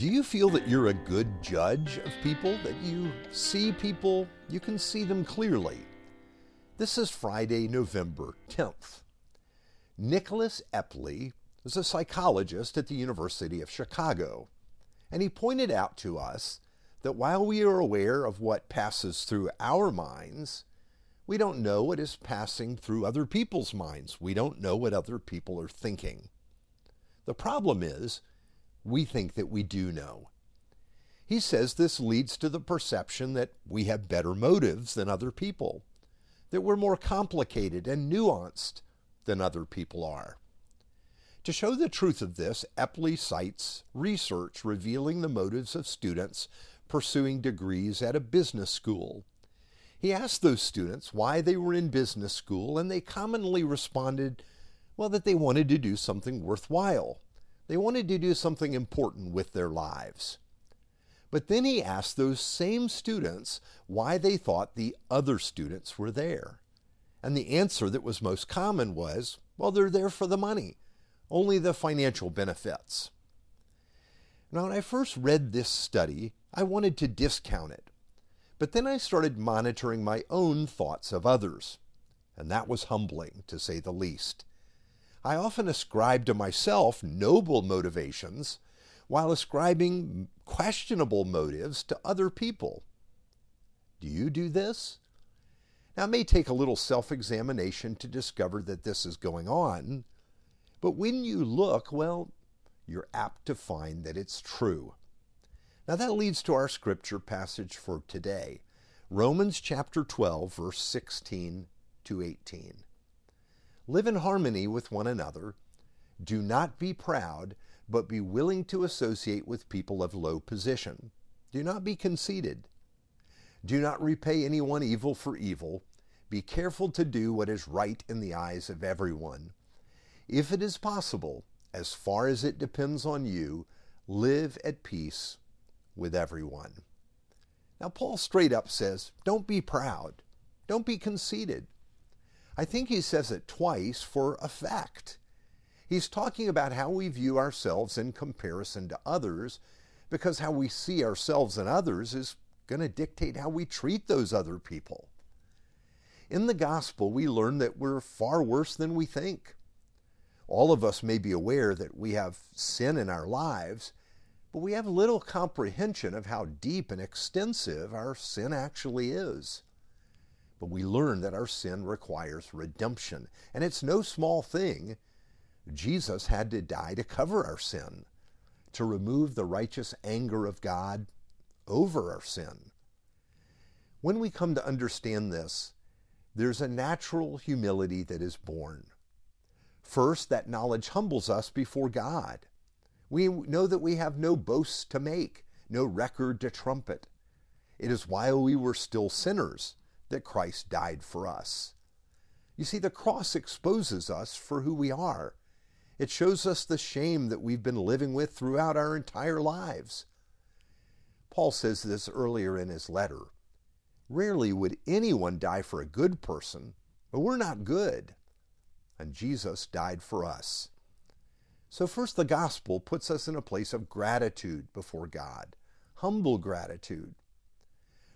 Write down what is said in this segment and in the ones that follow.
Do you feel that you're a good judge of people? That you see people, you can see them clearly? This is Friday, November 10th. Nicholas Epley is a psychologist at the University of Chicago, and he pointed out to us that while we are aware of what passes through our minds, we don't know what is passing through other people's minds. We don't know what other people are thinking. The problem is, we think that we do know. He says this leads to the perception that we have better motives than other people, that we're more complicated and nuanced than other people are. To show the truth of this, Epley cites research revealing the motives of students pursuing degrees at a business school. He asked those students why they were in business school, and they commonly responded, well, that they wanted to do something worthwhile. They wanted to do something important with their lives. But then he asked those same students why they thought the other students were there. And the answer that was most common was, well, they're there for the money, only the financial benefits. Now, when I first read this study, I wanted to discount it. But then I started monitoring my own thoughts of others, and that was humbling, to say the least. I often ascribe to myself noble motivations while ascribing questionable motives to other people. Do you do this? Now, it may take a little self examination to discover that this is going on, but when you look, well, you're apt to find that it's true. Now, that leads to our scripture passage for today Romans chapter 12, verse 16 to 18. Live in harmony with one another. Do not be proud, but be willing to associate with people of low position. Do not be conceited. Do not repay anyone evil for evil. Be careful to do what is right in the eyes of everyone. If it is possible, as far as it depends on you, live at peace with everyone. Now, Paul straight up says, don't be proud, don't be conceited. I think he says it twice for effect. He's talking about how we view ourselves in comparison to others, because how we see ourselves and others is going to dictate how we treat those other people. In the gospel, we learn that we're far worse than we think. All of us may be aware that we have sin in our lives, but we have little comprehension of how deep and extensive our sin actually is. But we learn that our sin requires redemption, and it's no small thing. Jesus had to die to cover our sin, to remove the righteous anger of God over our sin. When we come to understand this, there's a natural humility that is born. First, that knowledge humbles us before God. We know that we have no boasts to make, no record to trumpet. It is while we were still sinners that Christ died for us. You see, the cross exposes us for who we are. It shows us the shame that we've been living with throughout our entire lives. Paul says this earlier in his letter. Rarely would anyone die for a good person, but we're not good. And Jesus died for us. So, first, the gospel puts us in a place of gratitude before God, humble gratitude.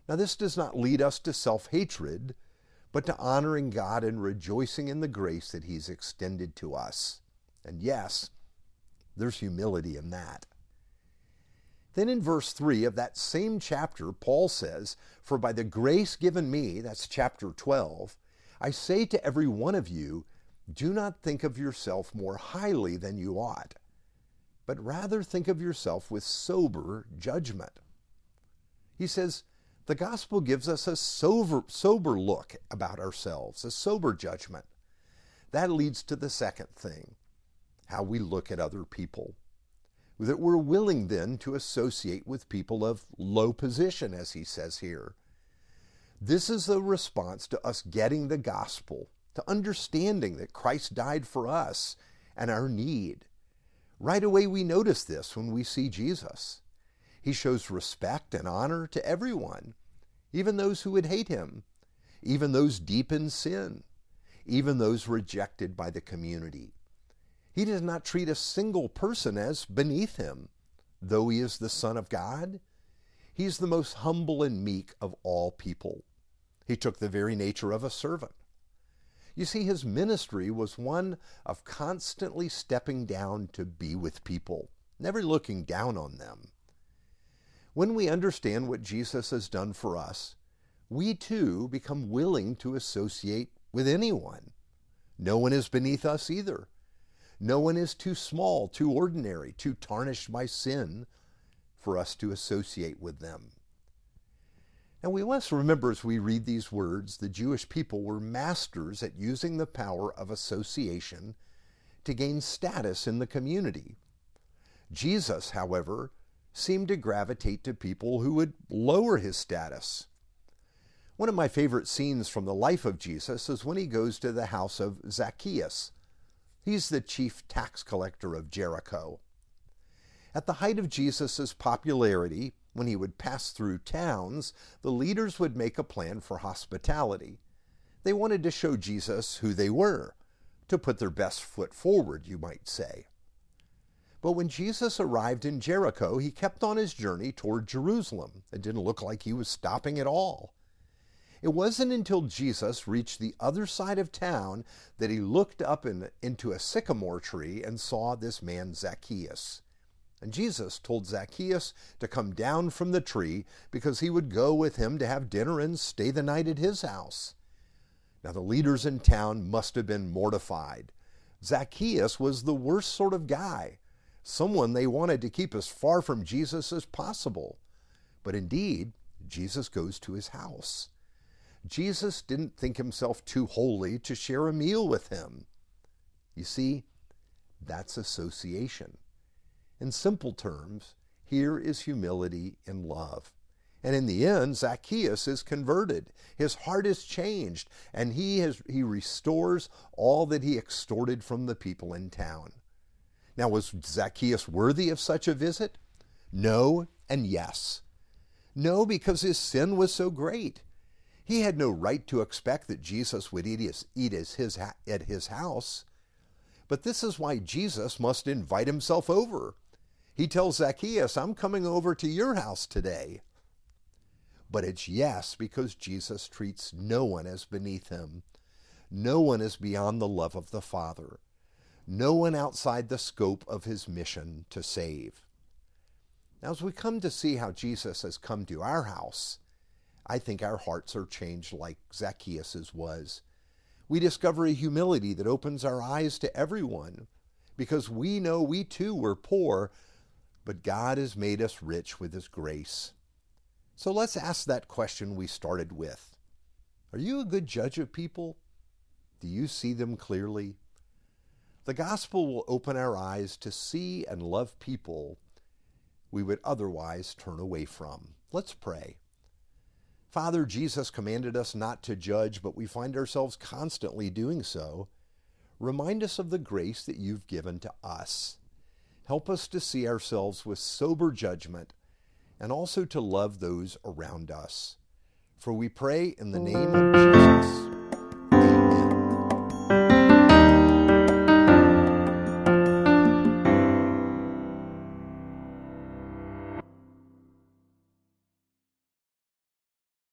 Now, this does not lead us to self hatred, but to honoring God and rejoicing in the grace that He's extended to us. And yes, there's humility in that. Then in verse 3 of that same chapter, Paul says, For by the grace given me, that's chapter 12, I say to every one of you, do not think of yourself more highly than you ought, but rather think of yourself with sober judgment. He says, the gospel gives us a sober, sober look about ourselves, a sober judgment. That leads to the second thing how we look at other people. That we're willing then to associate with people of low position, as he says here. This is a response to us getting the gospel to understanding that Christ died for us and our need. Right away, we notice this when we see Jesus. He shows respect and honor to everyone, even those who would hate him, even those deep in sin, even those rejected by the community. He does not treat a single person as beneath him. though he is the Son of God, He is the most humble and meek of all people. He took the very nature of a servant. You see, his ministry was one of constantly stepping down to be with people, never looking down on them. When we understand what Jesus has done for us, we too become willing to associate with anyone. No one is beneath us either. No one is too small, too ordinary, too tarnished by sin for us to associate with them. Now, we must remember as we read these words, the Jewish people were masters at using the power of association to gain status in the community. Jesus, however, seemed to gravitate to people who would lower his status. One of my favorite scenes from the life of Jesus is when he goes to the house of Zacchaeus. He's the chief tax collector of Jericho. At the height of Jesus' popularity, when he would pass through towns, the leaders would make a plan for hospitality. They wanted to show Jesus who they were, to put their best foot forward, you might say. But when Jesus arrived in Jericho, he kept on his journey toward Jerusalem. It didn't look like he was stopping at all. It wasn't until Jesus reached the other side of town that he looked up in, into a sycamore tree and saw this man Zacchaeus. And Jesus told Zacchaeus to come down from the tree because he would go with him to have dinner and stay the night at his house. Now, the leaders in town must have been mortified. Zacchaeus was the worst sort of guy, someone they wanted to keep as far from Jesus as possible. But indeed, Jesus goes to his house. Jesus didn't think himself too holy to share a meal with him. You see, that's association. In simple terms, here is humility in love. And in the end, Zacchaeus is converted. His heart is changed, and he, has, he restores all that he extorted from the people in town. Now, was Zacchaeus worthy of such a visit? No, and yes. No, because his sin was so great. He had no right to expect that Jesus would eat, his, eat his, at his house. But this is why Jesus must invite himself over. He tells Zacchaeus, I'm coming over to your house today. But it's yes because Jesus treats no one as beneath him. No one is beyond the love of the Father. No one outside the scope of his mission to save. Now, as we come to see how Jesus has come to our house, I think our hearts are changed like Zacchaeus's was. We discover a humility that opens our eyes to everyone because we know we too were poor but God has made us rich with His grace. So let's ask that question we started with Are you a good judge of people? Do you see them clearly? The gospel will open our eyes to see and love people we would otherwise turn away from. Let's pray. Father, Jesus commanded us not to judge, but we find ourselves constantly doing so. Remind us of the grace that you've given to us. Help us to see ourselves with sober judgment and also to love those around us. For we pray in the name of Jesus.